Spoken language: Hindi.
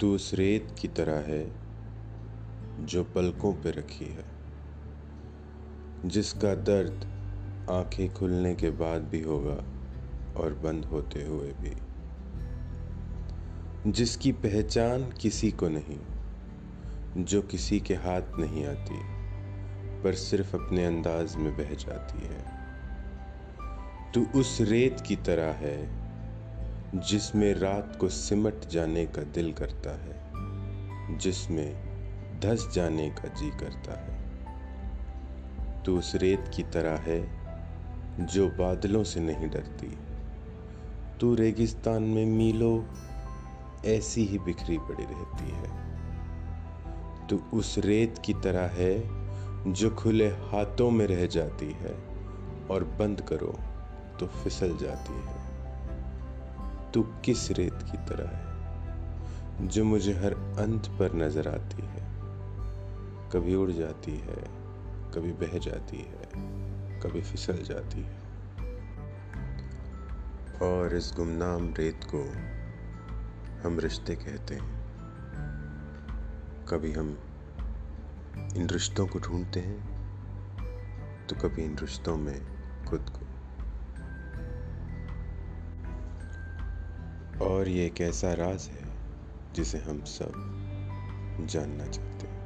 तू उस रेत की तरह है, जो पलकों पे रखी है, जिसका दर्द आँखें खुलने के बाद भी होगा और बंद होते हुए भी। जिसकी पहचान किसी को नहीं, जो किसी के हाथ नहीं आती, पर सिर्फ़ अपने अंदाज में बह जाती है। तू उस रेत की तरह है जिसमें रात को सिमट जाने का दिल करता है, जिसमें धस जाने का जी करता है। तो उस रेत की तरह है जो बादलों से नहीं डरती। तू रेगिस्तान में मीलों ऐसी ही बिखरी पड़ी रहती है। तो उस रेत की तरह है जो खुले हाथों में रह जाती है और बंद करो तो फिसल जाती है। तू किस रेत की तरह है, जो मुझे हर अंत पर नज़र आती है? कभी उड़ जाती है, कभी बह जाती है, कभी फिसल जाती है। और इस गुमनाम रेत को हम रिश्ते कहते हैं। कभी हम इन रिश्तों को ढूंढते हैं तो कभी इन रिश्तों में खुद को। और ये एक ऐसा राज है जिसे हम सब जानना चाहते हैं।